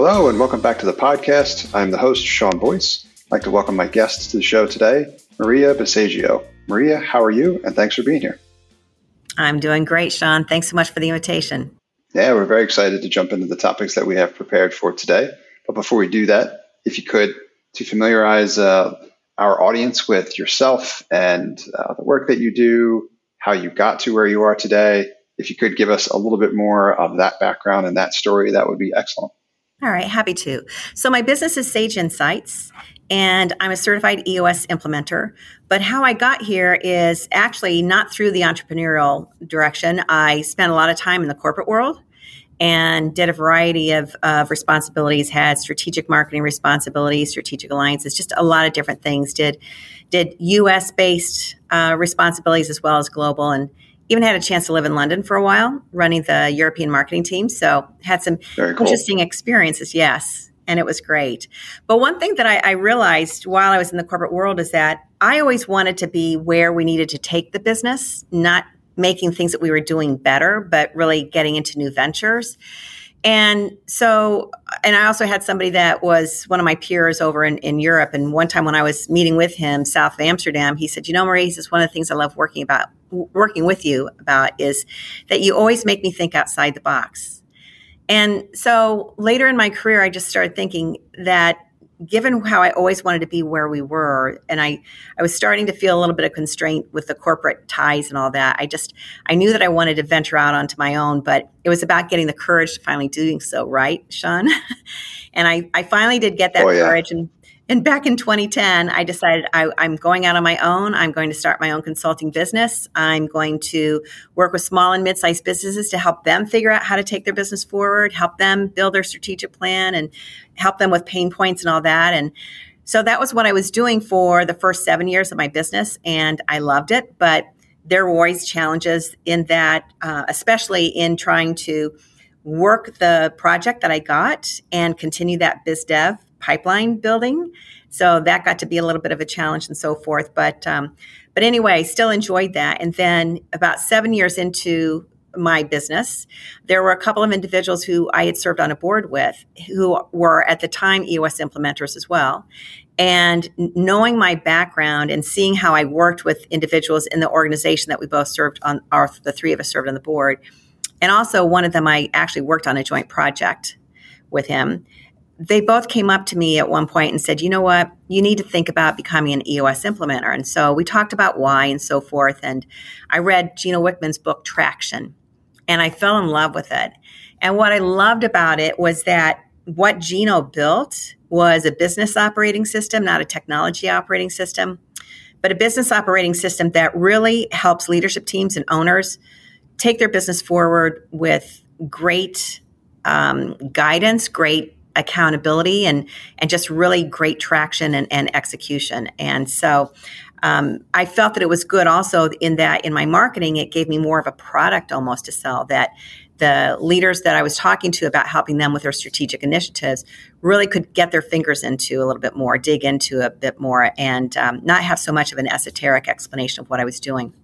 Hello, and welcome back to the podcast. I'm the host, Sean Boyce. I'd like to welcome my guest to the show today, Maria Baseggio. Maria, how are you? And thanks for being here. I'm doing great, Sean. Thanks so much for the invitation. Yeah, we're very excited to jump into the topics that we have prepared for today. But before we do that, if you could, to familiarize uh, our audience with yourself and uh, the work that you do, how you got to where you are today, if you could give us a little bit more of that background and that story, that would be excellent. All right, happy to. So, my business is Sage Insights, and I'm a certified EOS implementer. But how I got here is actually not through the entrepreneurial direction. I spent a lot of time in the corporate world and did a variety of, of responsibilities, had strategic marketing responsibilities, strategic alliances, just a lot of different things. Did did US based uh, responsibilities as well as global and even had a chance to live in London for a while, running the European marketing team. So had some cool. interesting experiences. Yes, and it was great. But one thing that I, I, realized while I was in the corporate world is that I always wanted to be where we needed to take the business, not making things that we were doing better, but really getting into new ventures. And so, and I also had somebody that was one of my peers over in, in Europe. And one time when I was meeting with him south of Amsterdam, he said, You know, Marie, this is one of the things I love working about, working with you about is that you always make me think outside the box. And so later in my career, I just started thinking that given how I always wanted to be where we were, and I, I was starting to feel a little bit of constraint with the corporate ties and all that. I just, I knew that I wanted to venture out onto my own, but it was about getting the courage to finally doing so, right, Sean? and I, I finally did get that oh, yeah. courage and and back in 2010, I decided I, am going out on my own. I'm going to start my own consulting business. I'm going to work with small and mid sized businesses to help them figure out how to take their business forward, help them build their strategic plan, and help them with pain points and all that. And so that was what I was doing for the first seven years of my business, and I loved it. But there were always challenges in that, uh, especially in trying to work the project that I got and continue that biz dev pipeline building. So that got to be a little bit of a challenge and so forth. But um, but anyway, still enjoyed that. And then about seven years into my business, there were a couple of individuals who I had served on a board with who were at the time EOS implementers as well. And knowing my background and seeing how I worked with individuals in the organization that we both served on, our, the three of us served on the board, and also one of them I actually worked on a joint project with him they both came up to me at one point and said, you know what, you need to think about becoming an EOS implementer. And so we talked about why and so forth. And I read Gino Wickman's book, Traction, and I fell in love with it. And what I loved about it was that what Gino built was a business operating system, not a technology operating system, but a business operating system that really helps leadership teams and owners take their business forward with great um, guidance, great accountability and and just really great traction and, and execution. And so um, I felt that it was good also in that in my marketing, it gave me more of a product almost to sell that the leaders that I was talking to about helping them with their strategic initiatives really could get their fingers into a little bit more, dig into a bit more, and um, not have so much of an esoteric explanation of what I was doing.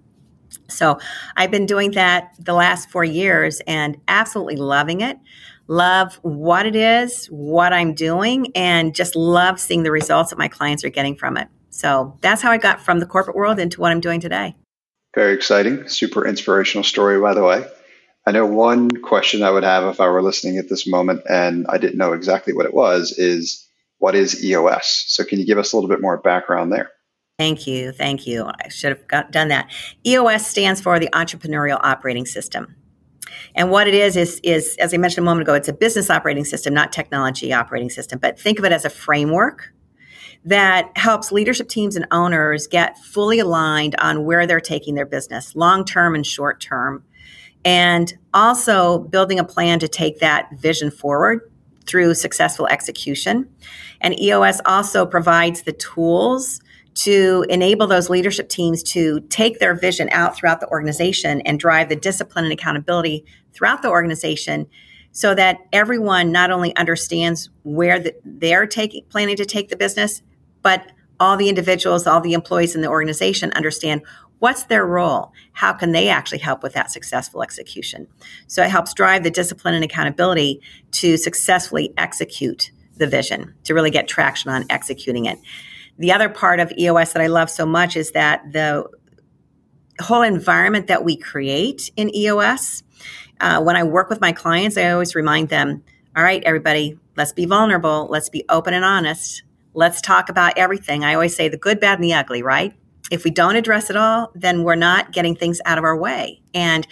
So I've been doing that the last four years and absolutely loving it love what it is, what I'm doing, and just love seeing the results that my clients are getting from it. So that's how I got from the corporate world into what I'm doing today. Very exciting, super inspirational story, by the way. I know one question I would have if I were listening at this moment and I didn't know exactly what it was is what is EOS? So can you give us a little bit more background there? Thank you. Thank you. I should have got, done that. EOS stands for the Entrepreneurial Operating System. And what it is is is as I mentioned a moment ago, it's a business operating system, not technology operating system. But think of it as a framework that helps leadership teams and owners get fully aligned on where they're taking their business, long term and short term, and also building a plan to take that vision forward through successful execution. And EOS also provides the tools to enable those leadership teams to take their vision out throughout the organization and drive the discipline and accountability throughout the organization so that everyone not only understands where the, they're taking planning to take the business but all the individuals all the employees in the organization understand What's their role? How can they actually help with that successful execution? So it helps drive the discipline and accountability to successfully execute the vision, to really get traction on executing it. The other part of EOS that I love so much is that the whole environment that we create in EOS, uh, when I work with my clients, I always remind them, all right, everybody, let's be vulnerable, let's be open and honest, let's talk about everything. I always say the good, bad, and the ugly, right? if we don't address it all, then we're not getting things out of our way. And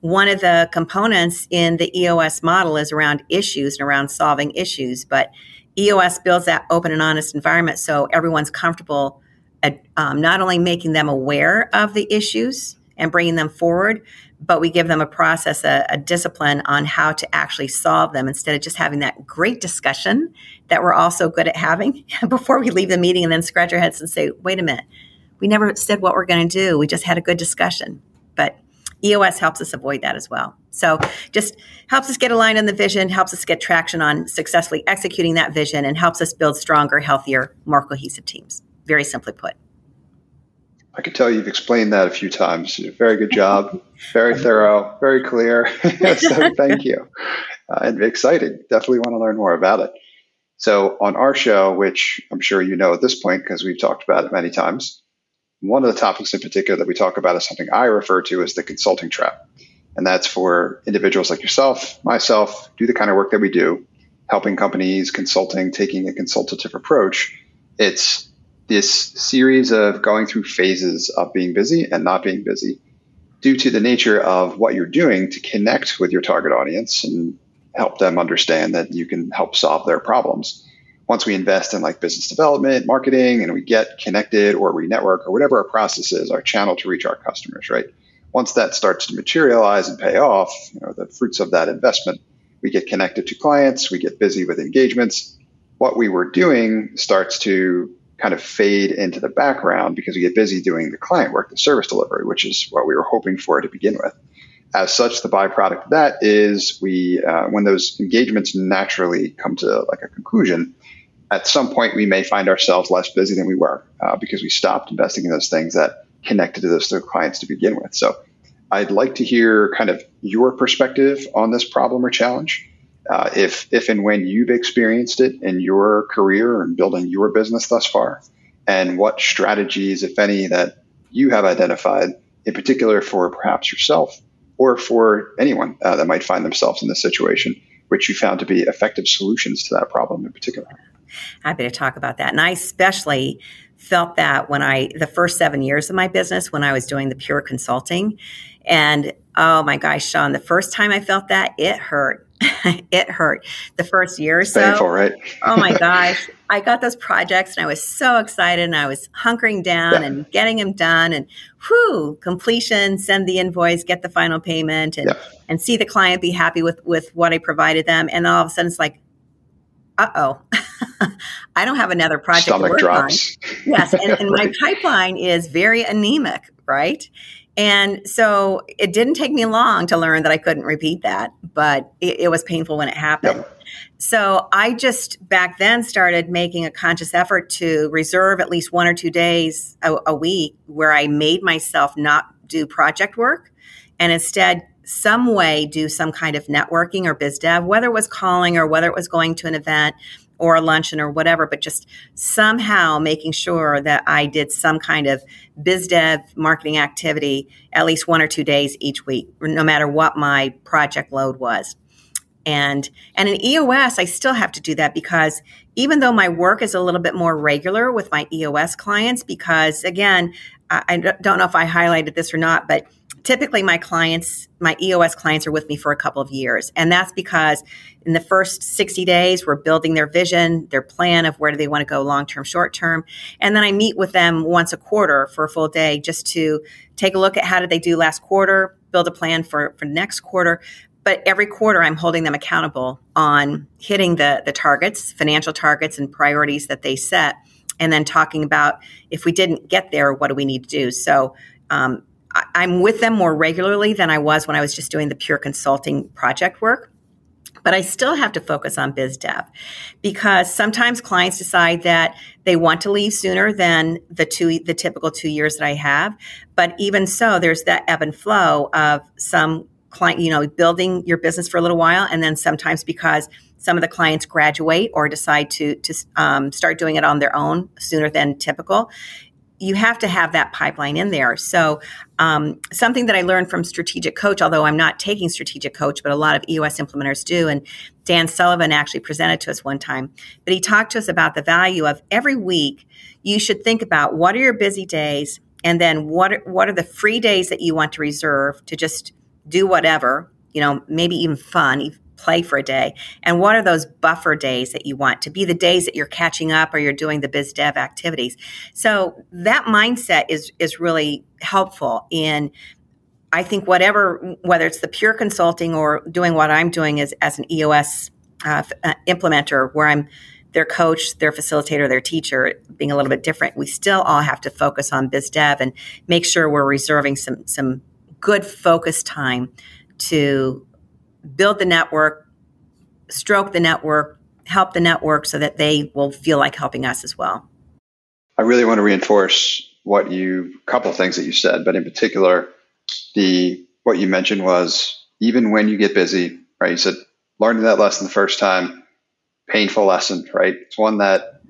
one of the components in the EOS model is around issues and around solving issues. But EOS builds that open and honest environment so everyone's comfortable at um, not only making them aware of the issues and bringing them forward, but we give them a process, a, a, discipline on how to actually solve them instead of just having that great discussion that we're all so good at having before we leave the meeting and then scratch our heads and say, wait a minute, we never said what we're going to do. We just had a good discussion. But EOS helps us avoid that as well. So just helps us get aligned on the vision, helps us get traction on successfully executing that vision, and helps us build stronger, healthier, more cohesive teams. Very simply put. I can tell you've explained that a few times. Very good job. Very thorough. Very clear. so thank you. Uh, and exciting. Definitely want to learn more about it. So on our show, which I'm sure you know at this point because we've talked about it many times, one of the topics in particular that we talk about is something I refer to as the consulting trap. And that's for individuals like yourself, myself, do the kind of work that we do, helping companies, consulting, taking a consultative approach. It's this series of going through phases of being busy and not being busy due to the nature of what you're doing to connect with your target audience and help them understand that you can help solve their problems once we invest in like business development, marketing, and we get connected or we network or whatever our process is, our channel to reach our customers, right? Once that starts to materialize and pay off, you know, the fruits of that investment, we get connected to clients, we get busy with engagements. What we were doing starts to kind of fade into the background because we get busy doing the client work, the service delivery, which is what we were hoping for to begin with. As such, the byproduct of that is we, uh, when those engagements naturally come to like a conclusion, at some point we may find ourselves less busy than we were uh, because we stopped investing in those things that connected to those clients to begin with. So I'd like to hear kind of your perspective on this problem or challenge. Uh, if, if and when you've experienced it in your career and building your business thus far, and what strategies, if any, that you have identified, in particular for perhaps yourself or for anyone uh, that might find themselves in this situation, which you found to be effective solutions to that problem in particular happy to talk about that. And I especially felt that when I, the first seven years of my business, when I was doing the pure consulting. And oh my gosh, Sean, the first time I felt that, it hurt. it hurt the first year or so. Painful, right? oh my gosh. I got those projects and I was so excited and I was hunkering down yeah. and getting them done and whoo, completion, send the invoice, get the final payment and, yeah. and see the client be happy with, with what I provided them. And all of a sudden it's like, uh oh, I don't have another project Stomach drops. on. Yes, and, and right. my pipeline is very anemic, right? And so it didn't take me long to learn that I couldn't repeat that, but it, it was painful when it happened. Yep. So I just back then started making a conscious effort to reserve at least one or two days a, a week where I made myself not do project work and instead some way do some kind of networking or biz dev, whether it was calling or whether it was going to an event or a luncheon or whatever, but just somehow making sure that I did some kind of biz dev marketing activity at least one or two days each week, no matter what my project load was. And and in EOS, I still have to do that because even though my work is a little bit more regular with my EOS clients, because again, I, I don't know if I highlighted this or not, but typically my clients, my EOS clients are with me for a couple of years. And that's because in the first 60 days, we're building their vision, their plan of where do they want to go long term, short term. And then I meet with them once a quarter for a full day just to take a look at how did they do last quarter, build a plan for, for next quarter. But every quarter, I'm holding them accountable on hitting the, the targets, financial targets, and priorities that they set. And then talking about if we didn't get there, what do we need to do? So, um, I'm with them more regularly than I was when I was just doing the pure consulting project work. but I still have to focus on biz dev because sometimes clients decide that they want to leave sooner than the two the typical two years that I have. But even so, there's that ebb and flow of some client, you know, building your business for a little while, and then sometimes because some of the clients graduate or decide to to um, start doing it on their own sooner than typical you have to have that pipeline in there. So, um, something that I learned from Strategic Coach, although I'm not taking Strategic Coach, but a lot of EOS implementers do, and Dan Sullivan actually presented to us one time. But he talked to us about the value of every week. You should think about what are your busy days, and then what are, what are the free days that you want to reserve to just do whatever, you know, maybe even fun, play for a day? And what are those buffer days that you want to be the days that you're catching up or you're doing the biz dev activities? So that mindset is is really helpful in I think whatever whether it's the pure consulting or doing what I'm doing as as an EOS uh, uh, implementer where I'm their coach, their facilitator, their teacher, being a little bit different, we still all have to focus on biz dev and make sure we're reserving some some good focus time to build the network, stroke the network, help the network so that they will feel like helping us as well. I really want to reinforce what you couple things that you said, but in particular, the what you mentioned was even when you get busy, right? You said learning that lesson the first time, painful lesson, right? It's one that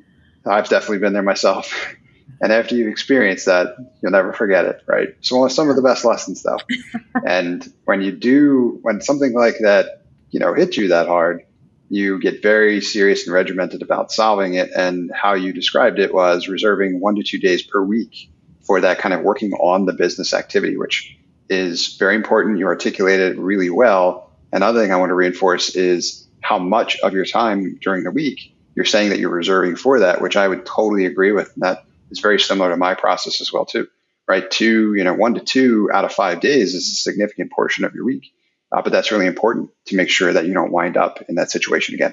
I've definitely been there myself. And after you've experienced that, you'll never forget it, right? So some of the best lessons though. and when you do, when something like that, you know, hits you that hard, you get very serious and regimented about solving it. And how you described it was reserving one to two days per week for that kind of working on the business activity, which is very important. You articulated it really well. Another thing I want to reinforce is how much of your time during the week you're saying that you're reserving for that, which I would totally agree with. And that is very similar to my process as well too. Right, two, you know, one to two out of five days is a significant portion of your week, uh, but that's really important to make sure that you don't wind up in that situation again.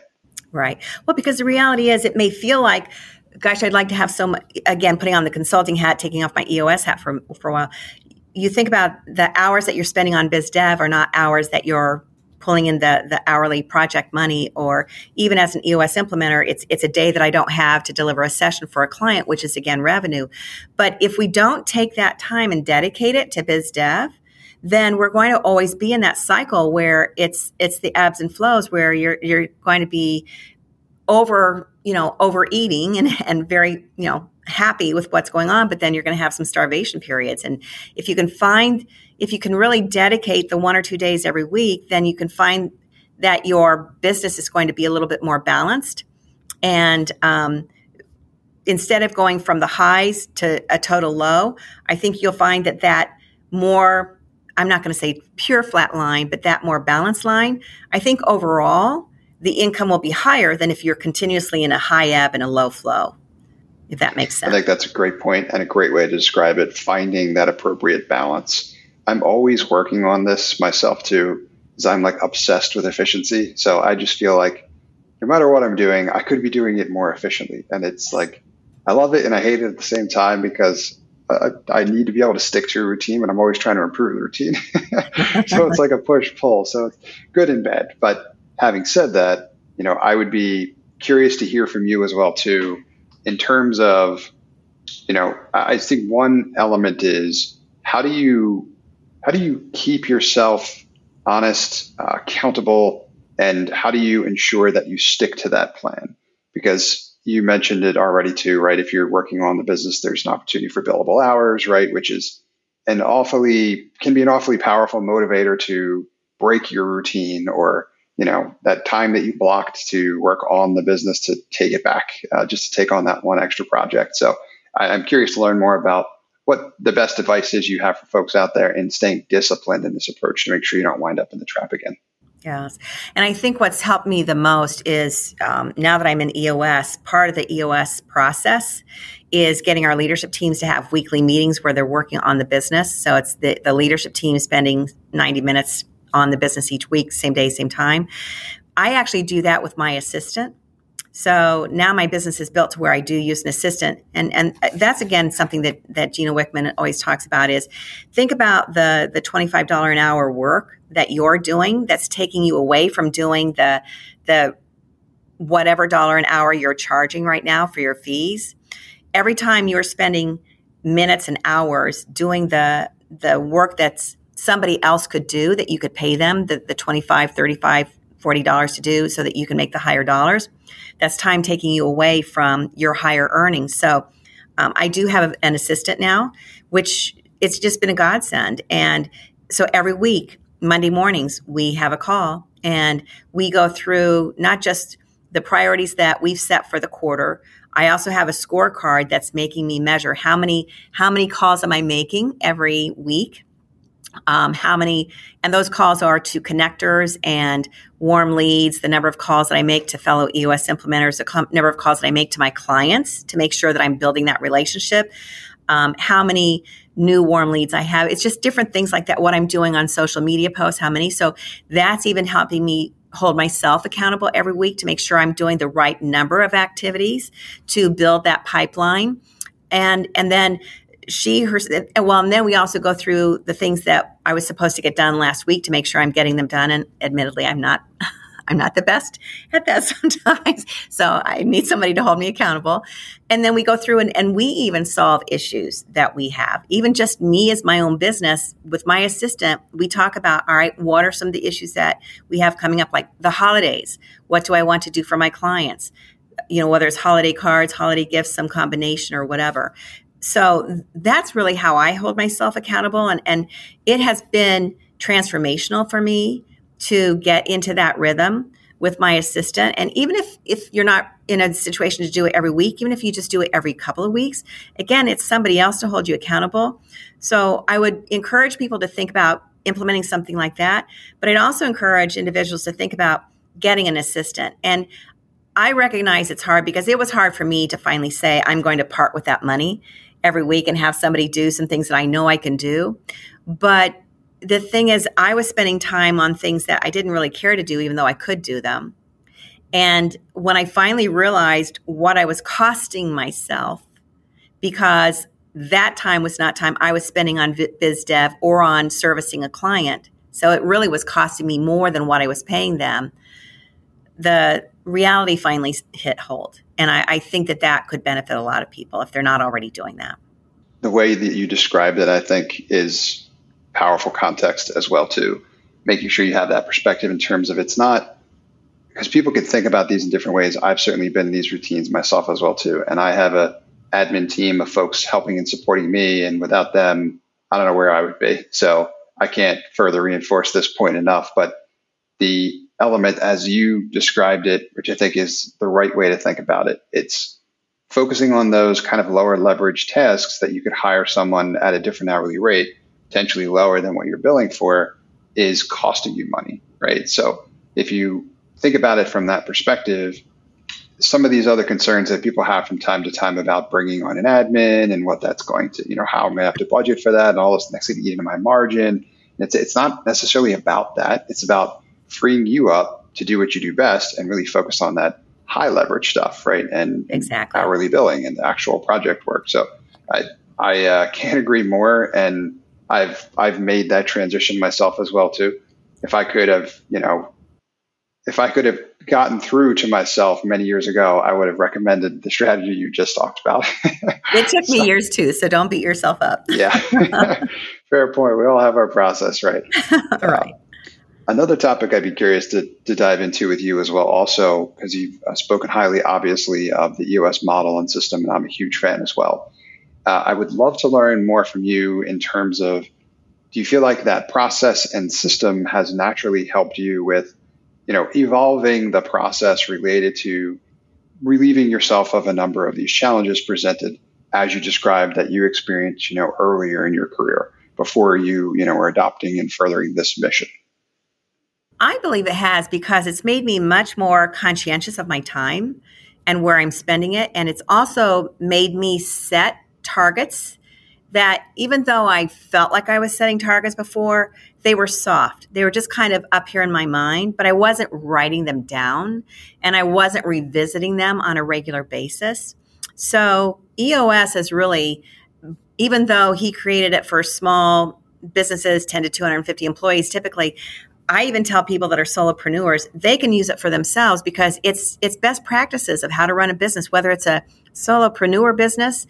Right. Well, because the reality is, it may feel like gosh, I'd like to have so much, again, putting on the consulting hat, taking off my EOS hat for, for a while. You think about the hours that you're spending on biz dev are not hours that you're pulling in the, the hourly project money, or even as an EOS implementer, it's, it's a day that I don't have to deliver a session for a client, which is again revenue. But if we don't take that time and dedicate it to biz dev, then we're going to always be in that cycle where it's it's the ebbs and flows where you're you're going to be over you know overeating and and very you know happy with what's going on but then you're going to have some starvation periods and if you can find if you can really dedicate the one or two days every week, then you can find that your business is going to be a little bit more balanced. And um, instead of going from the highs to a total low, I think you'll find that that more, I'm not going to say pure flat line, but that more balanced line, I think overall, the income will be higher than if you're continuously in a high ebb and a low flow if that makes sense. I think that's a great point and a great way to describe it, finding that appropriate balance. I'm always working on this myself too, because I'm like obsessed with efficiency. So I just feel like no matter what I'm doing, I could be doing it more efficiently. And it's like, I love it and I hate it at the same time because I, I need to be able to stick to a routine, but I'm always trying to improve the routine. so it's like a push pull. So it's good and bad. But having said that, you know, I would be curious to hear from you as well too, in terms of, you know, I think one element is how do you how do you keep yourself honest, uh, accountable, and how do you ensure that you stick to that plan? Because you mentioned it already too, right? If you're working on the business, there's an opportunity for billable hours, right? Which is an awfully can be an awfully powerful motivator to break your routine or you know that time that you blocked to work on the business to take it back uh, just to take on that one extra project so I, am curious to learn more about what the best advice is you have for folks out there in staying disciplined in this approach to make sure you don't wind up in the trap again. Yes. And I think what's helped me the most is um, now that I'm in EOS, part of the EOS process is getting our leadership teams to have weekly meetings where they're working on the business. So it's the, the leadership team spending 90 minutes on the business each week, same day, same time. I actually do that with my assistant So now my business is built to where I do use an assistant. And, and uh, that's again something that, that Gino Wickman always talks about is think about the, the $25 an hour work that you're doing that's taking you away from doing the, the whatever dollar an hour you're charging right now for your fees. Every time you're spending minutes and hours doing the, the work that's somebody else could do that you could pay them the, the 25, 35, $40 to do so that you can make the higher dollars. That's time taking you away from your higher earnings. So um, I do have an assistant now, which it's just been a godsend. And so every week, Monday mornings, we have a call and we go through not just the priorities that we've set for the quarter. I also have a scorecard that's making me measure how many how many calls am I making every week um, how many, and those calls are to connectors and warm leads, the number of calls that I make to fellow EOS implementers, the com- number of calls that I make to my clients to make sure that I'm building that relationship, um, how many new warm leads I have. It's just different things like that, what I'm doing on social media posts, how many. So that's even helping me hold myself accountable every week to make sure I'm doing the right number of activities to build that pipeline. And, and then she her well and then we also go through the things that i was supposed to get done last week to make sure i'm getting them done. And admittedly i'm not i'm not the best at that sometimes. So i need somebody to hold me accountable. And then we go through and, and we even solve issues that we have. Even just me as my own business with my assistant we talk about all right what are some of the issues that we have coming up like the holidays. What do i want to do for my clients? You know whether it's holiday cards holiday gifts some combination or whatever so that's really how I hold myself accountable. And, and it has been transformational for me to get into that rhythm with my assistant. And even if, if you're not in a situation to do it every week, even if you just do it every couple of weeks, again, it's somebody else to hold you accountable. So I would encourage people to think about implementing something like that. But I'd also encourage individuals to think about getting an assistant. And I recognize it's hard because it was hard for me to finally say, I'm going to part with that money every week and have somebody do some things that I know I can do. But the thing is, I was spending time on things that I didn't really care to do, even though I could do them. And when I finally realized what I was costing myself, because that time was not time I was spending on biz dev or on servicing a client. So it really was costing me more than what I was paying them. The reality finally hit hold. And I, I, think that that could benefit a lot of people if they're not already doing that. The way that you described it, I think, is powerful context as well too. Making sure you have that perspective in terms of it's not because people can think about these in different ways. I've certainly been in these routines myself as well too, and I have a admin team of folks helping and supporting me, and without them, I don't know where I would be. So I can't further reinforce this point enough. But the element as you described it, which I think is the right way to think about it. It's focusing on those kind of lower leverage tasks that you could hire someone at a different hourly rate, potentially lower than what you're billing for, is costing you money, right? So if you think about it from that perspective, some of these other concerns that people have from time to time about bringing on an admin and what that's going to, you know, how I'm going to have to budget for that and all this next thing to eat into my margin. It's, it's not necessarily about that. It's about freeing you up to do what you do best and really focus on that high leverage stuff, right? And exactly. hourly billing and actual project work. So I I uh, can't agree more, and I've I've made that transition myself as well too. If I could have, you know, if I could have gotten through to myself many years ago, I would have recommended the strategy you just talked about. it took me years too, so don't beat yourself up. yeah, fair point. We all have our process, right? right. Another topic I'd be curious to, to dive into with you as well, also, because you've uh, spoken highly, obviously, of the EOS model and system, and I'm a huge fan as well. Uh, I would love to learn more from you in terms of do you feel like that process and system has naturally helped you with, you know, evolving the process related to relieving yourself of a number of these challenges presented as you described that you experienced, you know, earlier in your career before you, you know, were adopting and furthering this mission? I believe it has because it's made me much more conscientious of my time and where I'm spending it. And it's also made me set targets that even though I felt like I was setting targets before, they were soft. They were just kind of up here in my mind, but I wasn't writing them down and I wasn't revisiting them on a regular basis. So EOS has really, even though he created it for small businesses, 10 to 250 employees typically, I even tell people that are solopreneurs they can use it for themselves because it's it's best practices of how to run a business, whether it's a solopreneur business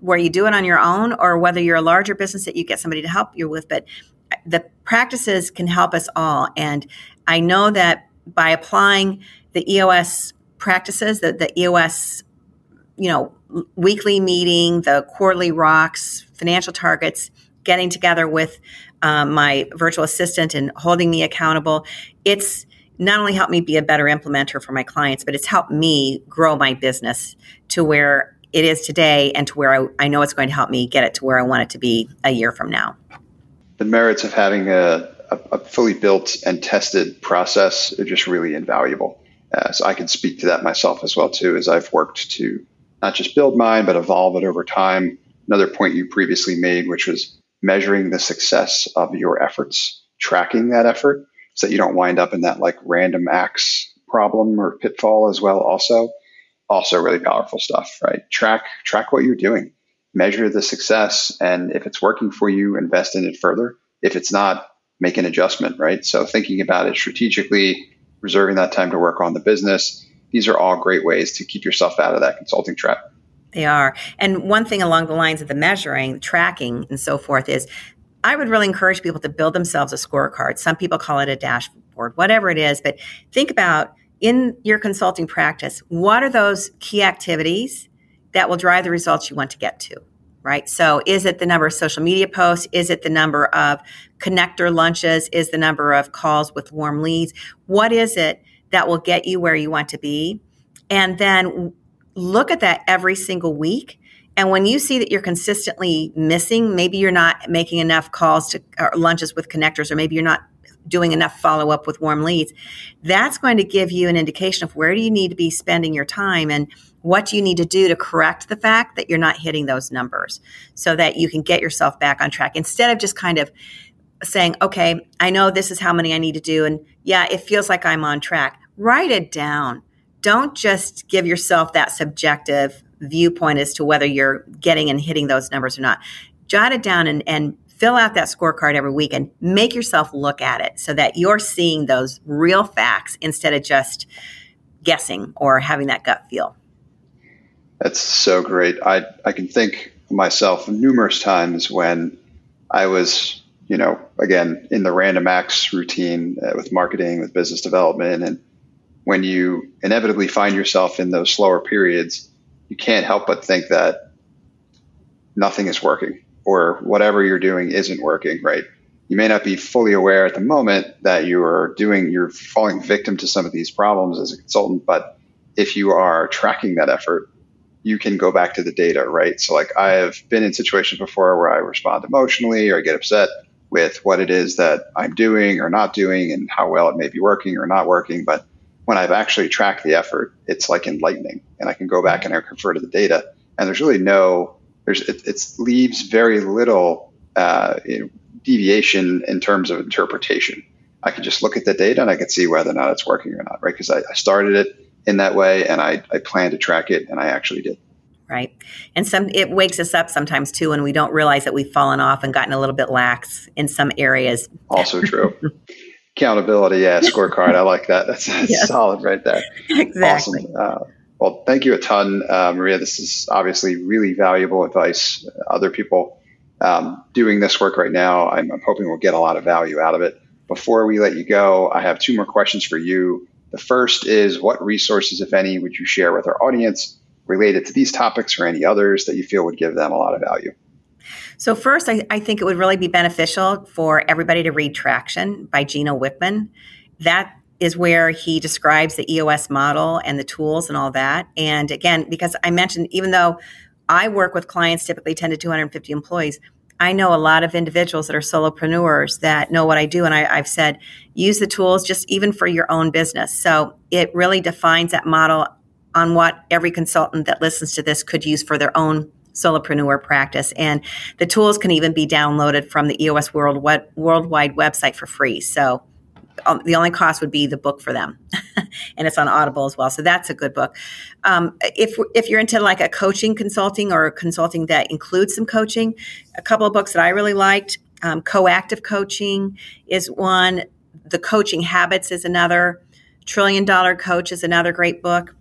where you do it on your own or whether you're a larger business that you get somebody to help you with. But uh, the practices can help us all. And I know that by applying the EOS practices, the, the EOS, you know, weekly meeting, the quarterly rocks, financial targets, getting together with um, my virtual assistant and holding me accountable. It's not only helped me be a better implementer for my clients, but it's helped me grow my business to where it is today and to where I, I know it's going to help me get it to where I want it to be a year from now. The merits of having a, a, a fully built and tested process are just really invaluable. Uh, so I can speak to that myself as well too, as I've worked to not just build mine, but evolve it over time. Another point you previously made, which was measuring the success of your efforts, tracking that effort so that you don't wind up in that like random acts problem or pitfall as well also. Also really powerful stuff right? Track track what you're doing. Measure the success and if it's working for you invest in it further. If it's not make an adjustment right? So thinking about it strategically reserving that time to work on the business these are all great ways to keep yourself out of that consulting trap they are. And one thing along the lines of the measuring, tracking, and so forth is I would really encourage people to build themselves a scorecard. Some people call it a dashboard, whatever it is. But think about in your consulting practice, what are those key activities that will drive the results you want to get to? Right. So, is it the number of social media posts? Is it the number of connector lunches? Is the number of calls with warm leads? What is it that will get you where you want to be? And then look at that every single week. And when you see that you're consistently missing, maybe you're not making enough calls to lunches with connectors, or maybe you're not doing enough follow up with warm leads, that's going to give you an indication of where do you need to be spending your time and what do you need to do to correct the fact that you're not hitting those numbers so that you can get yourself back on track instead of just kind of saying, okay, I know this is how many I need to do. And yeah, it feels like I'm on track. Write it down don't just give yourself that subjective viewpoint as to whether you're getting and hitting those numbers or not. Jot it down and, and fill out that scorecard every week and make yourself look at it so that you're seeing those real facts instead of just guessing or having that gut feel. That's so great. I, I can think myself numerous times when I was, you know, again, in the random acts routine uh, with marketing, with business development, and when you inevitably find yourself in those slower periods, you can't help but think that nothing is working or whatever you're doing isn't working, right? You may not be fully aware at the moment that you are doing, you're falling victim to some of these problems as a consultant, but if you are tracking that effort, you can go back to the data, right? So, like, I have been in situations before where I respond emotionally or I get upset with what it is that I'm doing or not doing and how well it may be working or not working. But when I've actually tracked the effort, it's like enlightening, and I can go back and I refer to the data, and there's really no, there's it, it leaves very little uh, you know, deviation in terms of interpretation. I can just look at the data and I can see whether or not it's working or not, right? Because I, I started it in that way, and I, I plan to track it, and I actually did right and some it wakes us up sometimes too when we don't realize that we've fallen off and gotten a little bit lax in some areas also true Accountability, yeah, scorecard. I like that. That's, solid right there. Exactly. Awesome. Uh, well, thank you a ton, uh, Maria. This is obviously really valuable advice. Other people um, doing this work right now, I'm, I'm hoping we'll get a lot of value out of it. Before we let you go, I have two more questions for you. The first is what resources, if any, would you share with our audience related to these topics or any others that you feel would give them a lot of value? So, first, I, I, think it would really be beneficial for everybody to read Traction by Gino Wickman. That is where he describes the EOS model and the tools and all that. And again, because I mentioned, even though I work with clients, typically 10 to 250 employees, I know a lot of individuals that are solopreneurs that know what I do. And I, have said, use the tools just even for your own business. So it really defines that model on what every consultant that listens to this could use for their own solopreneur practice. And the tools can even be downloaded from the EOS World Worldwide website for free. So um, the only cost would be the book for them, and it's on Audible as well. So that's a good book. Um, if if you're into like a coaching consulting or consulting that includes some coaching, a couple of books that I really liked. Um, Coactive coaching is one. The Coaching Habits is another. Trillion Dollar Coach is another great book.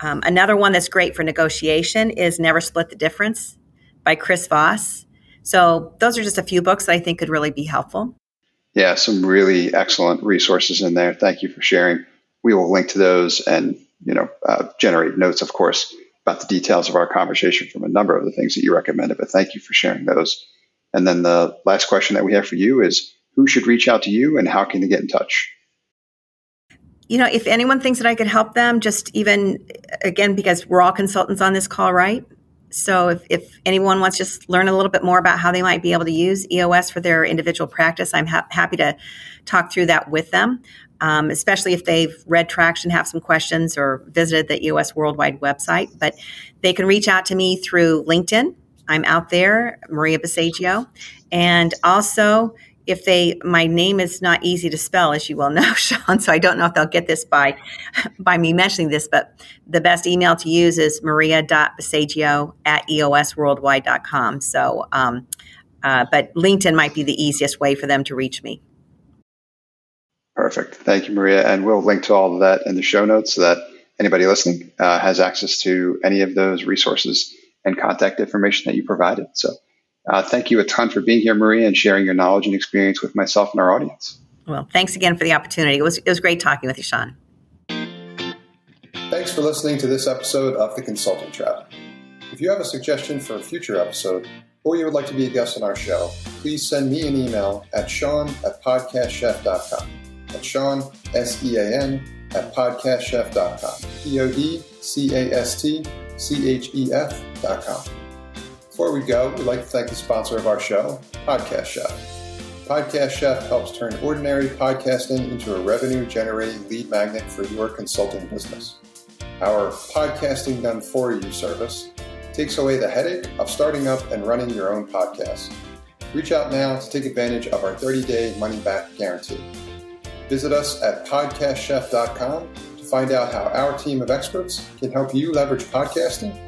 Um, another one that's great for negotiation is Never Split the Difference by Chris Voss. So those are just a few books that I think could really be helpful. Yeah, some really excellent resources in there. Thank you for sharing. We will link to those and you know uh, generate notes, of course, about the details of our conversation from a number of the things that you recommended. But thank you for sharing those. And then the last question that we have for you is who should reach out to you and how can they get in touch? You know, if anyone thinks that I could help them, just even again, because we're all consultants on this call, right? So if, if anyone wants to just learn a little bit more about how they might be able to use EOS for their individual practice, I'm ha- happy to talk through that with them, um, especially if they've read Traction, have some questions, or visited the EOS Worldwide website. But they can reach out to me through LinkedIn. I'm out there, Maria Baseggio. And also, if they my name is not easy to spell as you well know sean so i don't know if they'll get this by by me mentioning this but the best email to use is maria.baseggio at eosworldwide.com so um, uh, but linkedin might be the easiest way for them to reach me. Perfect. Thank you maria. And we'll link to all of that in the show notes so that anybody listening uh, has access to any of those resources and contact information that you provided. So uh, thank you a ton for being here, Maria, and sharing your knowledge and experience with myself and our audience. Well, thanks again for the opportunity. It was, it was great talking with you, Sean. Thanks for listening to this episode of The Consulting Trap. If you have a suggestion for a future episode, or you would like to be a guest on our show, please send me an email at sean at podcastchef.com. At Sean, S E A N, at podcastchef.com. P O D C A S T C H E F.com. Before we go, we'd like to thank the sponsor of our show, Podcast Chef. Podcast Chef helps turn ordinary podcasting into a revenue generating lead magnet for your consulting business. Our Podcasting Done For You service takes away the headache of starting up and running your own podcast. Reach out now to take advantage of our 30 day money back guarantee. Visit us at podcastchef.com to find out how our team of experts can help you leverage podcasting